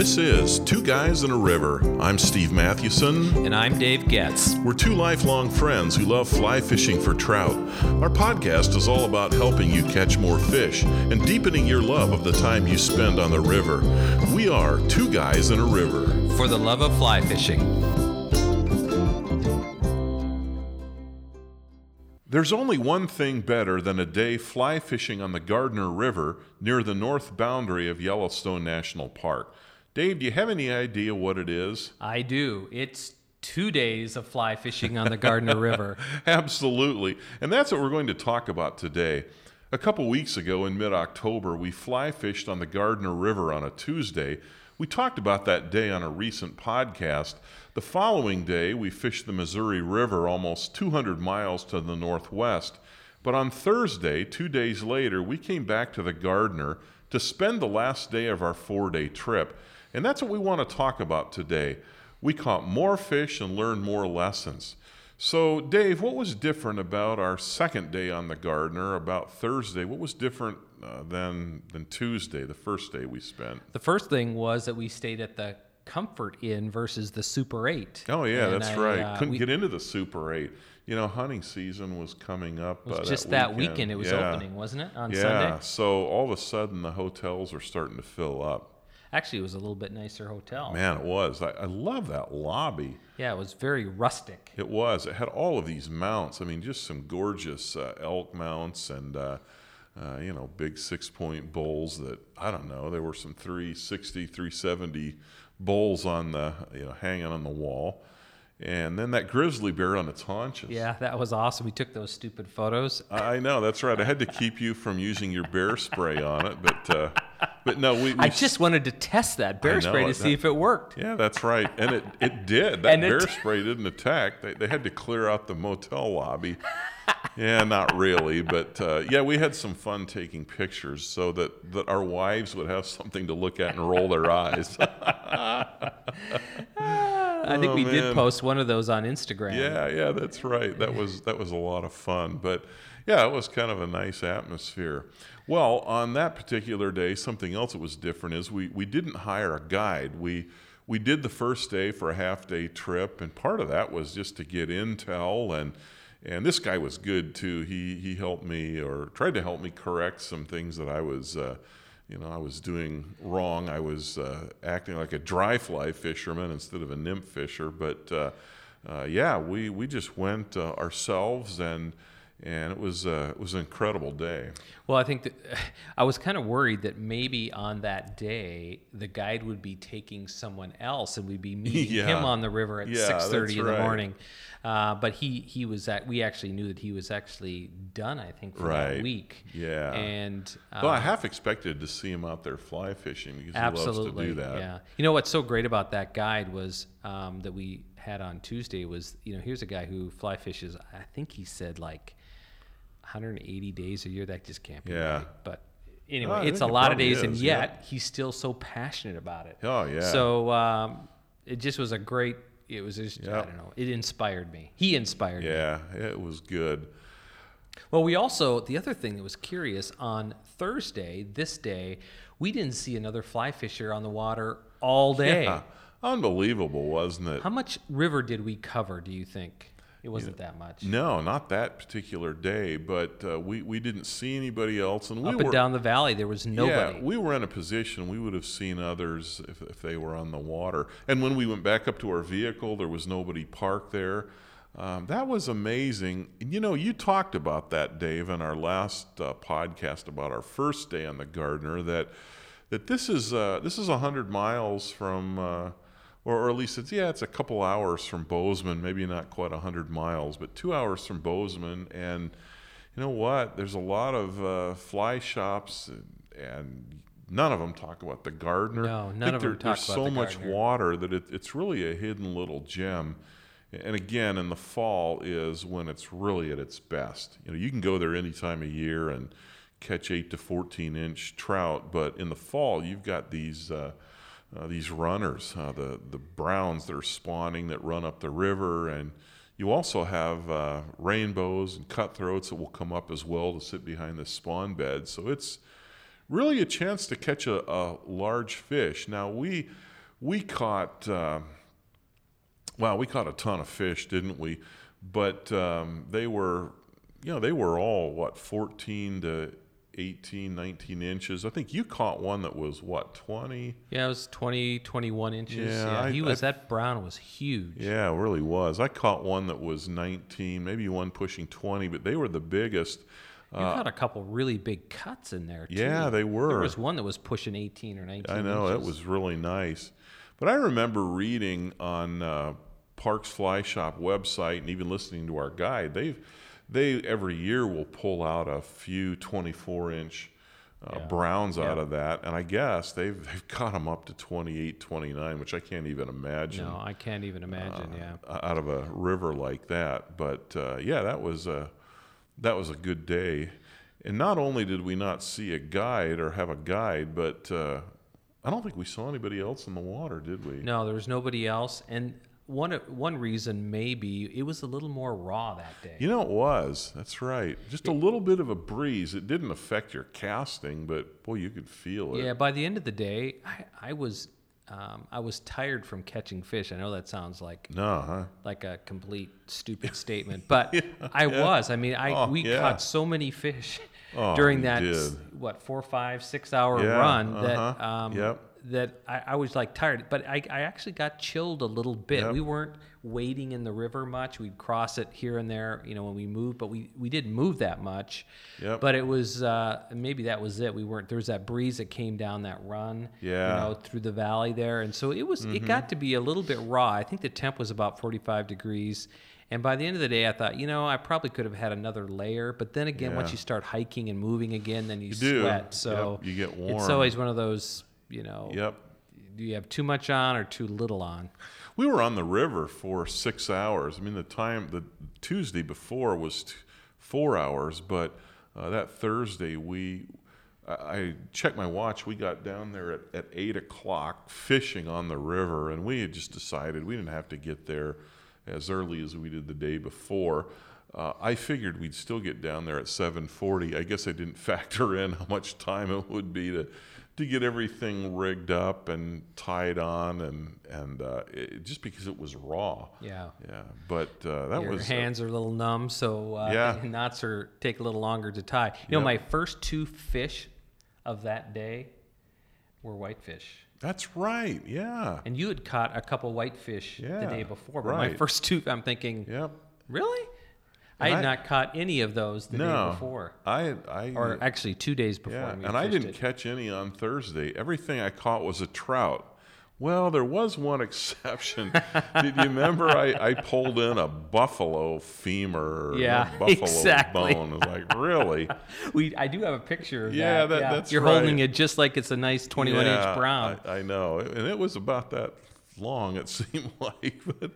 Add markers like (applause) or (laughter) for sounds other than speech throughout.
This is Two Guys in a River. I'm Steve Mathewson. And I'm Dave Getz. We're two lifelong friends who love fly fishing for trout. Our podcast is all about helping you catch more fish and deepening your love of the time you spend on the river. We are Two Guys in a River. For the love of fly fishing. There's only one thing better than a day fly fishing on the Gardner River near the north boundary of Yellowstone National Park. Dave, do you have any idea what it is? I do. It's two days of fly fishing on the Gardner (laughs) River. Absolutely. And that's what we're going to talk about today. A couple weeks ago in mid October, we fly fished on the Gardner River on a Tuesday. We talked about that day on a recent podcast. The following day, we fished the Missouri River almost 200 miles to the northwest. But on Thursday, two days later, we came back to the Gardner to spend the last day of our four day trip. And that's what we want to talk about today. We caught more fish and learned more lessons. So, Dave, what was different about our second day on the Gardner, about Thursday? What was different uh, than, than Tuesday, the first day we spent? The first thing was that we stayed at the Comfort Inn versus the Super 8. Oh, yeah, and that's I, right. Uh, Couldn't we, get into the Super 8. You know, hunting season was coming up. It was uh, just that weekend. that weekend. it was yeah. opening, wasn't it, on yeah. Sunday? Yeah, so all of a sudden the hotels are starting to fill up. Actually, it was a little bit nicer hotel. Man, it was. I, I love that lobby. Yeah, it was very rustic. It was. It had all of these mounts. I mean, just some gorgeous uh, elk mounts and, uh, uh, you know, big six point bowls that, I don't know, there were some 360, 370 bowls on the, you know, hanging on the wall. And then that grizzly bear on its haunches. Yeah, that was awesome. We took those stupid photos. I know, that's right. I had to keep you from using your bear spray on it, but uh, but no, we, we, I just wanted to test that bear spray to see if it worked. Yeah, that's right, and it it did. (laughs) That bear spray didn't attack. They they had to clear out the motel lobby. yeah, not really, but uh, yeah, we had some fun taking pictures so that that our wives would have something to look at and roll their eyes. (laughs) I think oh, we man. did post one of those on Instagram. Yeah, yeah, that's right. That was that was a lot of fun. But yeah, it was kind of a nice atmosphere. Well, on that particular day, something else that was different is we, we didn't hire a guide. We we did the first day for a half day trip, and part of that was just to get intel and and this guy was good too. He he helped me or tried to help me correct some things that I was uh, you know, I was doing wrong. I was uh, acting like a dry fly fisherman instead of a nymph fisher. But uh, uh, yeah, we, we just went uh, ourselves and and it was uh, it was an incredible day. Well, I think that (sighs) I was kind of worried that maybe on that day the guide would be taking someone else and we'd be (laughs) meeting yeah. him on the river at yeah, six thirty in right. the morning. Uh, but he he was at we actually knew that he was actually done. I think for right. that week. Yeah. And uh, well, I half expected to see him out there fly fishing because absolutely, he loves to do that. Yeah. You know what's so great about that guide was um, that we had on Tuesday was you know here's a guy who fly fishes. I think he said like 180 days a year. That just can't be yeah. right. But anyway, oh, it's a lot of days, is, and yet yeah. he's still so passionate about it. Oh yeah. So um, it just was a great it was just yep. I don't know. It inspired me. He inspired yeah, me. Yeah, it was good. Well, we also the other thing that was curious on Thursday, this day, we didn't see another fly fisher on the water all day. Yeah. Unbelievable, wasn't it? How much river did we cover, do you think? It wasn't that much. No, not that particular day, but uh, we, we didn't see anybody else. And we Up were, and down the valley, there was nobody. Yeah, we were in a position we would have seen others if, if they were on the water. And when we went back up to our vehicle, there was nobody parked there. Um, that was amazing. You know, you talked about that, Dave, in our last uh, podcast about our first day on the Gardner. That that this is uh, this is hundred miles from uh, or, or at least it's yeah, it's a couple hours from Bozeman, maybe not quite hundred miles, but two hours from Bozeman. And you know what? There's a lot of uh, fly shops, and, and, none of them talk about the Gardner. No, none of them talk There's so the much water that it, it's really a hidden little gem. And again, in the fall is when it's really at its best. You know, you can go there any time of year and catch eight to fourteen inch trout, but in the fall you've got these. Uh, uh, these runners, uh, the the browns that are spawning that run up the river, and you also have uh, rainbows and cutthroats that will come up as well to sit behind the spawn bed. So it's really a chance to catch a, a large fish. Now we we caught. Uh, well, we caught a ton of fish, didn't we? But um, they were, you know, they were all what 14 to 18, 19 inches. I think you caught one that was what 20. Yeah, it was 20, 21 inches. Yeah, yeah I, he was. I, that brown was huge. Yeah, it really was. I caught one that was 19, maybe one pushing 20, but they were the biggest. You uh, got a couple really big cuts in there too. Yeah, they were. There was one that was pushing 18 or 19. I know inches. it was really nice. But I remember reading on uh, Parks Fly Shop website and even listening to our guide. They've they every year will pull out a few 24 inch uh, yeah. browns yeah. out of that and i guess they've they've (laughs) got them up to 28 29 which i can't even imagine no i can't even imagine uh, yeah out of a river like that but uh, yeah that was a that was a good day and not only did we not see a guide or have a guide but uh, I don't think we saw anybody else in the water, did we? No, there was nobody else. And one one reason maybe it was a little more raw that day. You know, it was. That's right. Just a little bit of a breeze. It didn't affect your casting, but boy, you could feel it. Yeah. By the end of the day, I, I was um, I was tired from catching fish. I know that sounds like no, huh? like a complete stupid (laughs) statement, but yeah, I yeah. was. I mean, I oh, we yeah. caught so many fish oh, during that what four, five, six hour run uh-huh. that um, yep that I, I, was like tired, but I, I actually got chilled a little bit. Yep. We weren't wading in the river much. We'd cross it here and there, you know, when we moved, but we, we didn't move that much. Yep. But it was uh, maybe that was it. We weren't. There was that breeze that came down that run, yeah. you know, through the valley there, and so it was. Mm-hmm. It got to be a little bit raw. I think the temp was about 45 degrees. And by the end of the day, I thought, you know, I probably could have had another layer. But then again, yeah. once you start hiking and moving again, then you, you sweat. Do. So yep. you get warm. It's always one of those you know. Yep. Do you have too much on or too little on? We were on the river for six hours. I mean, the time the Tuesday before was t- four hours, but uh, that Thursday we. I checked my watch. We got down there at, at eight o'clock fishing on the river, and we had just decided we didn't have to get there as early as we did the day before. Uh, I figured we'd still get down there at 7:40. I guess I didn't (laughs) factor in how much time it would be to to get everything rigged up and tied on, and and uh, it, just because it was raw. Yeah. Yeah. But uh, that Your was. Your hands uh, are a little numb, so uh, yeah. (laughs) knots are take a little longer to tie. You know, my first two fish of that day were whitefish. That's right. Yeah. And you had caught a couple whitefish yeah, the day before, but right. my first two, I'm thinking, yep. Really? I had I, not caught any of those the no, day before. I, I, or actually two days before. Yeah, and I didn't it. catch any on Thursday. Everything I caught was a trout. Well, there was one (laughs) exception. Did you remember I, I pulled in a buffalo femur? (laughs) Yeah, buffalo exactly. bone. I was like, really? (laughs) we I do have a picture of yeah, that. that yeah, that's You're right. holding it just like it's a nice 21 yeah, inch brown. I, I know, and it was about that long it (laughs) seemed like but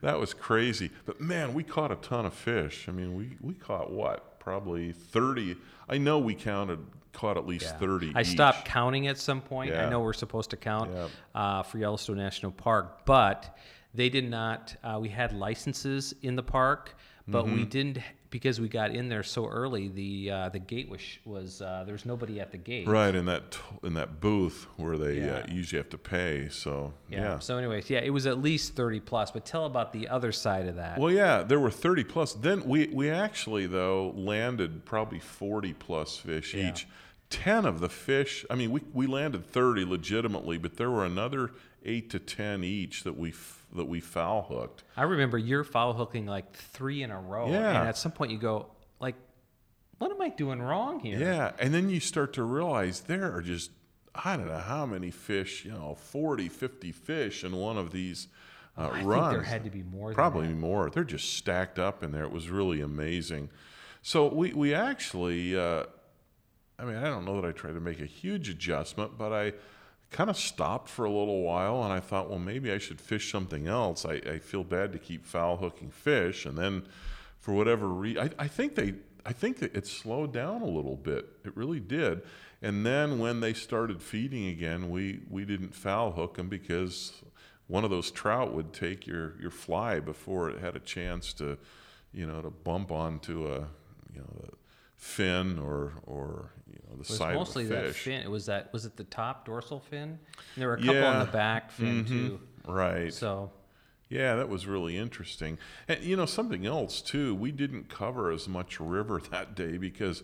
that was crazy but man we caught a ton of fish i mean we, we caught what probably 30 i know we counted caught at least yeah. 30 i each. stopped counting at some point yeah. i know we're supposed to count yeah. uh, for yellowstone national park but they did not uh, we had licenses in the park but mm-hmm. we didn't because we got in there so early. The uh, the gate was was uh, there was nobody at the gate. Right in that in that booth where they yeah. uh, usually have to pay. So yeah. yeah. So anyways, yeah, it was at least thirty plus. But tell about the other side of that. Well, yeah, there were thirty plus. Then we we actually though landed probably forty plus fish yeah. each. Ten of the fish. I mean, we we landed thirty legitimately, but there were another eight to ten each that we that we foul hooked. I remember you're foul hooking like three in a row. Yeah. And at some point you go, like, what am I doing wrong here? Yeah. And then you start to realize there are just, I don't know how many fish, you know, 40, 50 fish in one of these uh, I runs. there had to be more Probably more. They're just stacked up in there. It was really amazing. So we, we actually, uh, I mean, I don't know that I tried to make a huge adjustment, but I, kind of stopped for a little while and I thought, well, maybe I should fish something else. I, I feel bad to keep foul hooking fish. And then for whatever reason, I, I think they, I think that it slowed down a little bit. It really did. And then when they started feeding again, we, we didn't foul hook them because one of those trout would take your, your fly before it had a chance to, you know, to bump onto a, you know, fin or or you know the it was side mostly of the that fin. It was that was it the top dorsal fin? And there were a couple on the back fin Mhm. too. Right. So Yeah, that was really interesting. And you know something else too. We didn't cover as much river (laughs) that day because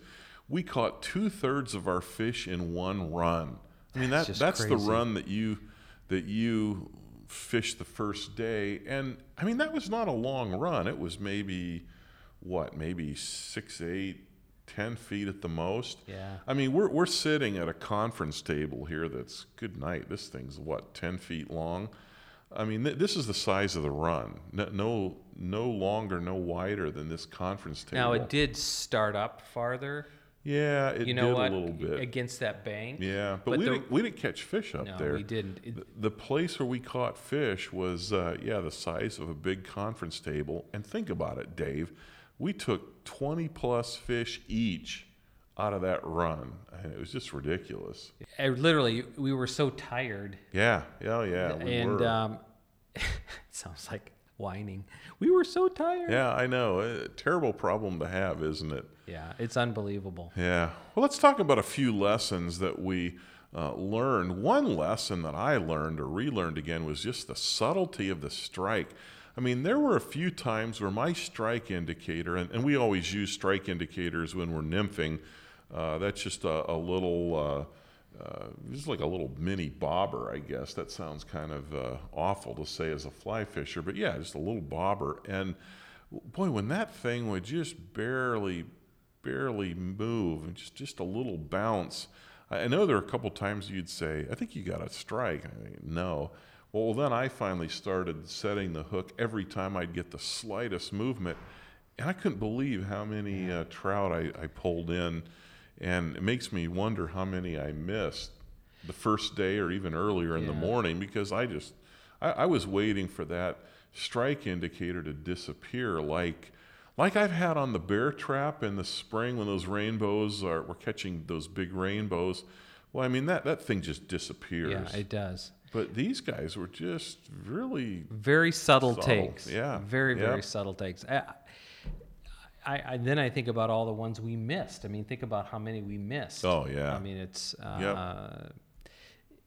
we caught two thirds of our fish in one run. I mean That's that just that's the run that you that you fished the first day, and I mean that was not a long run. It was maybe what, maybe six, eight, ten feet at the most. yeah. I mean, we're we're sitting at a conference table here. That's good night. This thing's what ten feet long. I mean, th- this is the size of the run. No, no, no longer, no wider than this conference table. Now it did start up farther. Yeah, it you know did what? a little bit. against that bank. yeah, but, but we the- didn't we didn't catch fish up no, there. we didn't. It- The, the place where we caught fish was uh, yeah the size of a big conference table. And think about it, Dave. We took twenty plus fish each out of that run. And it was just ridiculous. I literally, we were so tired, Yeah, yeah, yeah. We and were. um, (laughs) it sounds like whining. We were so tired. yeah, I know. A terrible problem to have, isn't it? Yeah, it's unbelievable. Yeah. Well, let's talk about a few lessons that we uh, learned. One lesson that I learned or relearned again was just the subtlety of the strike. I mean, there were a few times where my strike indicator, and, and we always use strike indicators when we're nymphing. Uh, that's just a, a little, uh, uh, just like a little mini bobber, I guess. That sounds kind of uh, awful to say as a fly fisher, but yeah, just a little bobber. And boy, when that thing would just barely, barely move, and just just a little bounce. I know there are a couple times you'd say, "I think you got a strike." I think, no. Well, then I finally started setting the hook every time I'd get the slightest movement, and I couldn't believe how many uh, trout I, I pulled in, and it makes me wonder how many I missed the first day or even earlier in the morning because I just I, I was waiting for that strike indicator to disappear like like I've had on the bear trap in the spring when those rainbows are we're catching those big rainbows. Well, I mean that that thing just disappears. Yeah, it does. But these guys were just really Very subtle, Subtle, takes. yeah, Very, very subtle takes. I, I, I then I think about all the ones we missed. I mean, think about how many we missed. Oh, yeah. I mean, it's uh,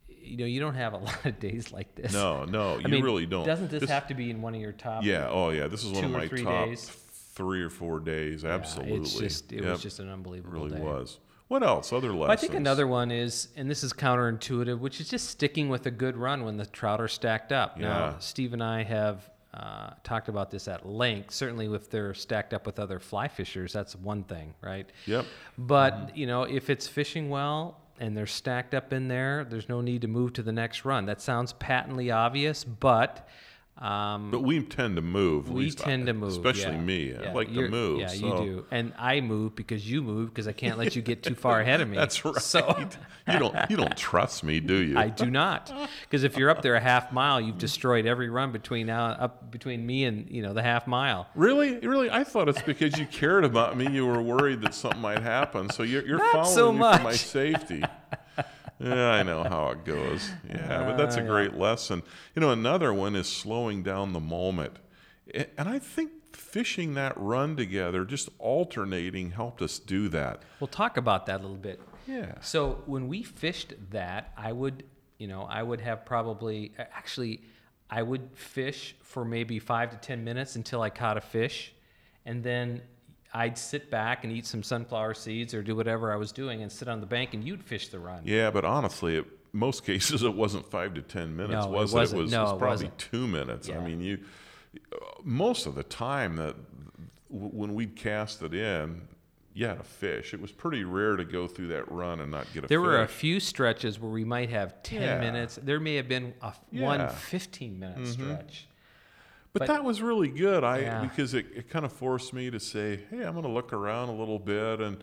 you know you don't have a (laughs) lot of days like this. no, no, you mean, really don't. Doesn't this, have to be in one of your top? Yeah, oh yeah, this is one of my three top days? three or four days. Yeah, Absolutely, It's just it Yep, was just an it unbelievable really day. was. What else? Other lessons? Well, I think another one is, and this is counterintuitive, which is just sticking with a good run when the trout are stacked up. Yeah. Now, Steve and I have uh, talked about this at length. Certainly, if they're stacked up with other fly fishers, that's one thing, right? Yep. But you know, if it's fishing well and they're stacked up in there, there's no need to move to the next run. That sounds patently obvious, but um, But we tend to move. we I- tend to move, especially yeah. me. I like to you're- move. Yeah, so. you do, and I move because you move because I can't let you get too far ahead of me. (laughs) That's right. So (laughs) you don't you don't trust me, do you? I do not, (laughs) because if you're up there a half mile, you've destroyed every run between now up between me and you know the half mile. Really, really, I thought it's because you cared about me. You were worried that something might happen, so you're, you're following so me for my safety. Yeah, I know how it goes. Yeah, but that's a Uh, yeah. great lesson. You know, another one is slowing down the moment, and I think fishing that run together, just alternating, helped us do that. We'll talk about that a little bit. Yeah. So when we fished that, I would, you know, I would have probably actually, I would fish for maybe five to ten minutes until I caught a fish, and then I'd sit back and eat some sunflower seeds or do whatever I was doing and sit on the bank, and you'd fish the run. Yeah, but honestly, it, most cases it wasn't five to ten minutes, No, it was it? wasn't. was, No, it was it probably wasn't. two minutes. I mean, you most of the time that when we'd cast it in, you had a fish. It was pretty rare to go through that run and not get a fish. There fish. were a few stretches where we might have 10 Yeah. minutes. There may have been a one Yeah. Mm-hmm. 15 minute stretch. But, But- that was really good. I Yeah. because it, it kind of forced me to say, "Hey, I'm going to look around a little bit." And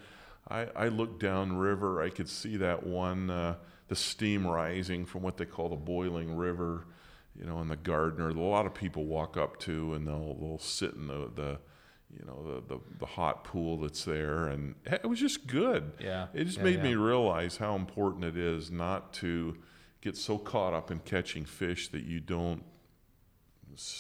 I, I looked down river. I could see that one, uh, the steam rising from what they call the boiling river, you know, in the Gardner. A lot of people walk up to and they'll they'll sit in the the you know the, the, the hot pool that's there and it was just good Yeah. it just Yeah, made yeah. me realize how important it is not to get so caught up in catching fish that you don't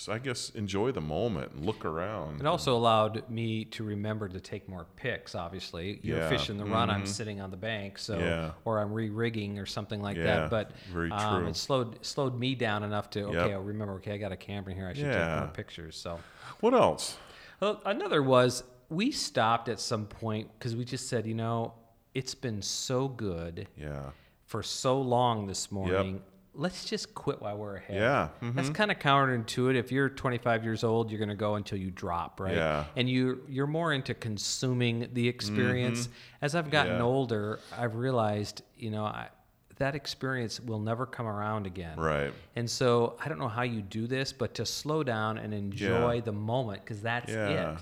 I guess enjoy the moment and look around. It also allowed me to remember to take more pics. Obviously, you're Yeah. fishing the run. I'm Mhm. sitting on the bank, so Yeah. or I'm re-rigging or something like Yeah, that. But very um, it slowed slowed me down enough to okay. Yep. I remember. Okay, I got a camera here. I should take more pictures. So What else? well, another was we stopped at some point because we just said, you know, it's been so good Yeah. for so long this morning. Let's just quit while we're ahead. Yeah. That's mhm. kind of counterintuitive. If you're 25 years old, you're going to go until you drop, right? Yeah. And you you're more into consuming the experience. As I've gotten Mm-hmm. Yeah. older, I've realized, you know, I, that experience will never come around again. Right. And so I don't know how you do this, but to slow down and enjoy Yeah. the moment because that's Yeah. it.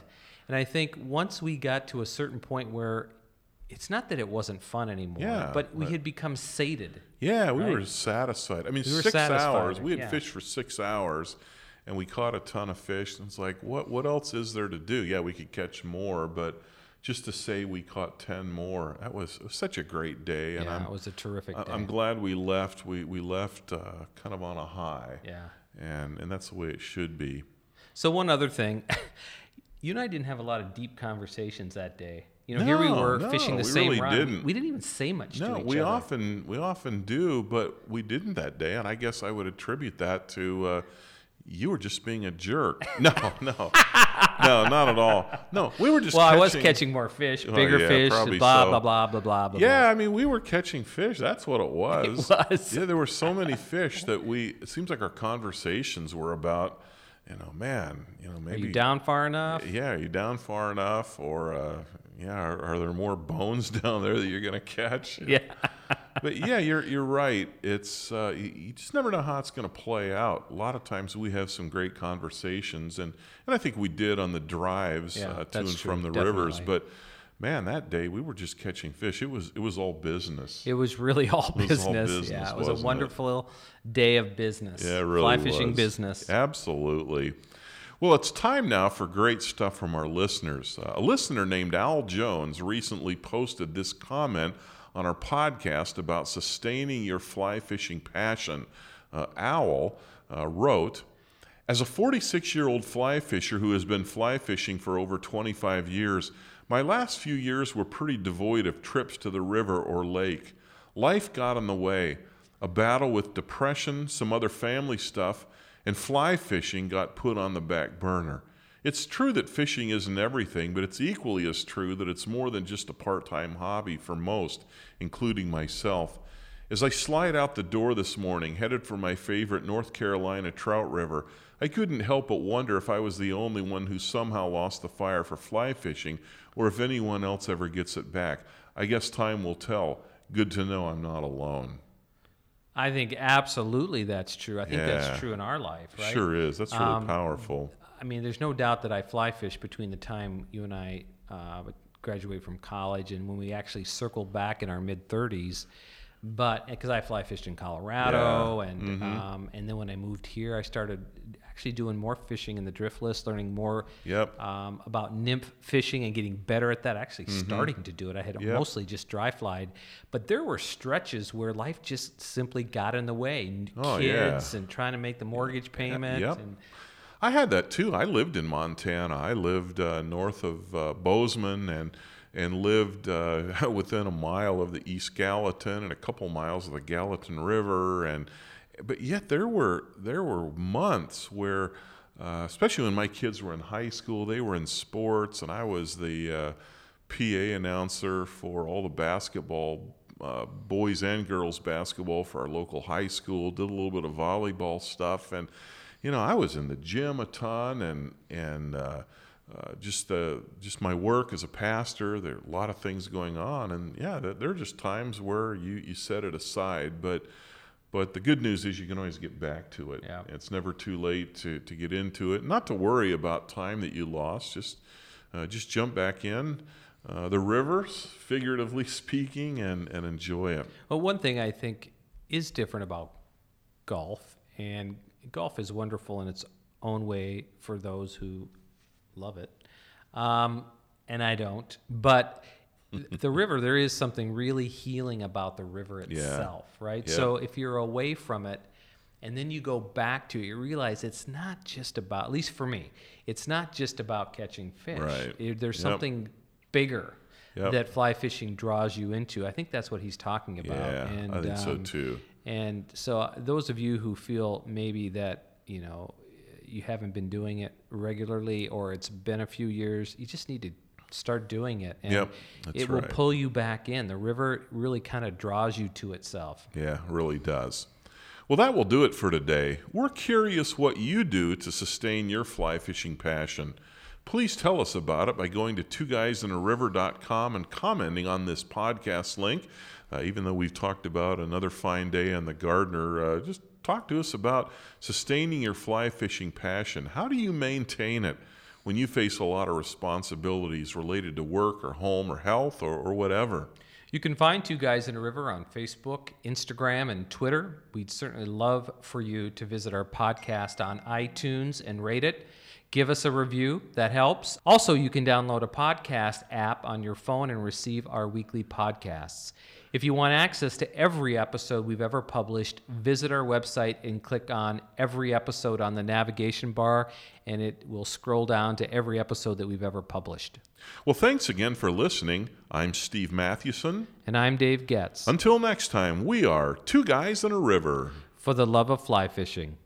And I think once we got to a certain point where it's not that it wasn't fun anymore, Yeah, but we but- had become sated. Yeah, we Right? were satisfied. I mean, We six satisfied, hours. We had yeah. fished for six hours, and we caught a ton of fish. And it's like, what? What else is there to do? Yeah, we could catch more, but just to say we caught ten more, that was, was such a great day. And yeah, I'm, it was a terrific I- day. I'm glad we left. We we left uh, kind of on a high. yeah. And and that's the way it should be. So one other thing, (laughs) you and I didn't have a lot of deep conversations that day. You know, here we No, were no, fishing the we same really run. didn't. We didn't even say much to No, each we other. often we often do, but we didn't that day, and I guess I would attribute that to uh, you were just being a jerk. (laughs) No, no, no, not at all. No, we were just. well, I was catching- catching more fish, Oh, bigger yeah, fish, blah, so. blah blah blah blah blah. Yeah, I mean, we were catching fish. That's what it (laughs) was. It was. Yeah, there were so many fish that we. It seems like our conversations were about, you know, man, you know, maybe Are you down far enough? Yeah, are you down far enough, or uh, yeah, are, are there more bones (laughs) down there that you're gonna catch? Yeah. (laughs) but yeah, you're you're right. It's uh, you, you just never know how it's going to play out. A lot of times we have some great conversations, and and I think we did on the drives Yeah, uh, to and true, from the rivers. But man, that day we were just catching fish. It was it was all business. It was really (laughs) all was all business. business, yeah, it was a wasn't it? wonderful day of business. Yeah, really Fly fishing was. business. Absolutely. Well, it's time now for great stuff from our listeners. Uh, a listener named Al Jones recently posted this comment on our podcast about sustaining your fly fishing passion. Uh, Al uh, wrote, as a 46 year old fly fisher who has been fly fishing for over 25 years, my last few years were pretty devoid of trips to the river or lake. Life got in the way. A battle with depression, some other family stuff, and fly fishing got put on the back burner. It's true that fishing isn't everything, but it's equally as true that it's more than just a part time hobby for most, including myself. As I slide out the door this morning, headed for my favorite North Carolina trout river, I couldn't help but wonder if I was the only one who somehow lost the fire for fly fishing, or if anyone else ever gets it back. I guess time will tell. Good to know I'm not alone. I think absolutely that's true. I think Yeah. that's true in our life, right? Sure is. That's really Um, powerful. I mean, there's no doubt that I fly fish between the time you and I uh, graduated from college and when we actually circled back in our mid 30s. But because I fly fished in Colorado, Yeah. and Mhm. um, and then when I moved here, I started actually doing more fishing in the driftless, learning more Yep. um, about nymph fishing and getting better at that. Actually, starting to do it. I had Mm-hmm. Yep. mostly just dry flied, but there were stretches where life just simply got in the way. Oh, yeah. Kids and trying to make the mortgage payment. Yep. And, I had that too. I lived in Montana. I lived uh, north of uh, Bozeman and and lived uh, (laughs) within a mile of the East Gallatin and a couple miles of the Gallatin River. And but yet there were there were months where, uh, especially when my kids were in high school, they were in sports, and I was the uh, PA announcer for all the basketball. Uh, boys and girls basketball for our local high school. Did a little bit of volleyball stuff, and you know, I was in the gym a ton, and and uh, uh, just the just my work as a pastor. There are a lot of things going on, and yeah, there, are just times where you you set it aside. But but the good news is you can always get back to it. Yeah. It's never too late to to get into it. Not to worry about time that you lost. Just uh, just jump back in. Uh, the rivers, figuratively (laughs) speaking, and, and enjoy it. Well, one thing I think is different about golf, and golf is wonderful in its own way for those who love it, um, and I don't. But the river, there is something really healing about the river Yeah. itself, right? Yeah. So if you're away from it, and then you go back to it, you realize it's not just about, at least for me, it's not just about catching fish. Right. It- there's Yep. something bigger Yep. that fly fishing draws you into. I think that's what he's talking about. Yeah, and, I think so um, too. And so, uh, those of you who feel maybe that you know you haven't been doing it regularly, or it's been a few years, you just need to start doing it, and Yep, it will right. pull you back in. The river really kind of draws you to itself. Yeah, really does. Well, that will do it for today. We're curious what you do to sustain your fly fishing passion. Please tell us about it by going to two guys in a twoguysinaRiver.com and commenting on this podcast link. Uh, even though we've talked about another fine day on the Gardner, uh, just talk to us about sustaining your fly fishing passion. How do you maintain it when you face a lot of responsibilities related to work or home or health or, or whatever? You can find Two Guys in a River on Facebook, Instagram, and Twitter. We'd certainly love for you to visit our podcast on iTunes and rate it. Give us a review, that helps. Also, you can download a podcast app on your phone and receive our weekly podcasts. If you want access to every episode we've ever published, visit our website and click on every episode on the navigation bar, and it will scroll down to every episode that we've ever published. Well, thanks again for listening. I'm Steve Mathewson. And I'm Dave Getz. Until next time, we are Two Guys in a River. for the love of fly fishing.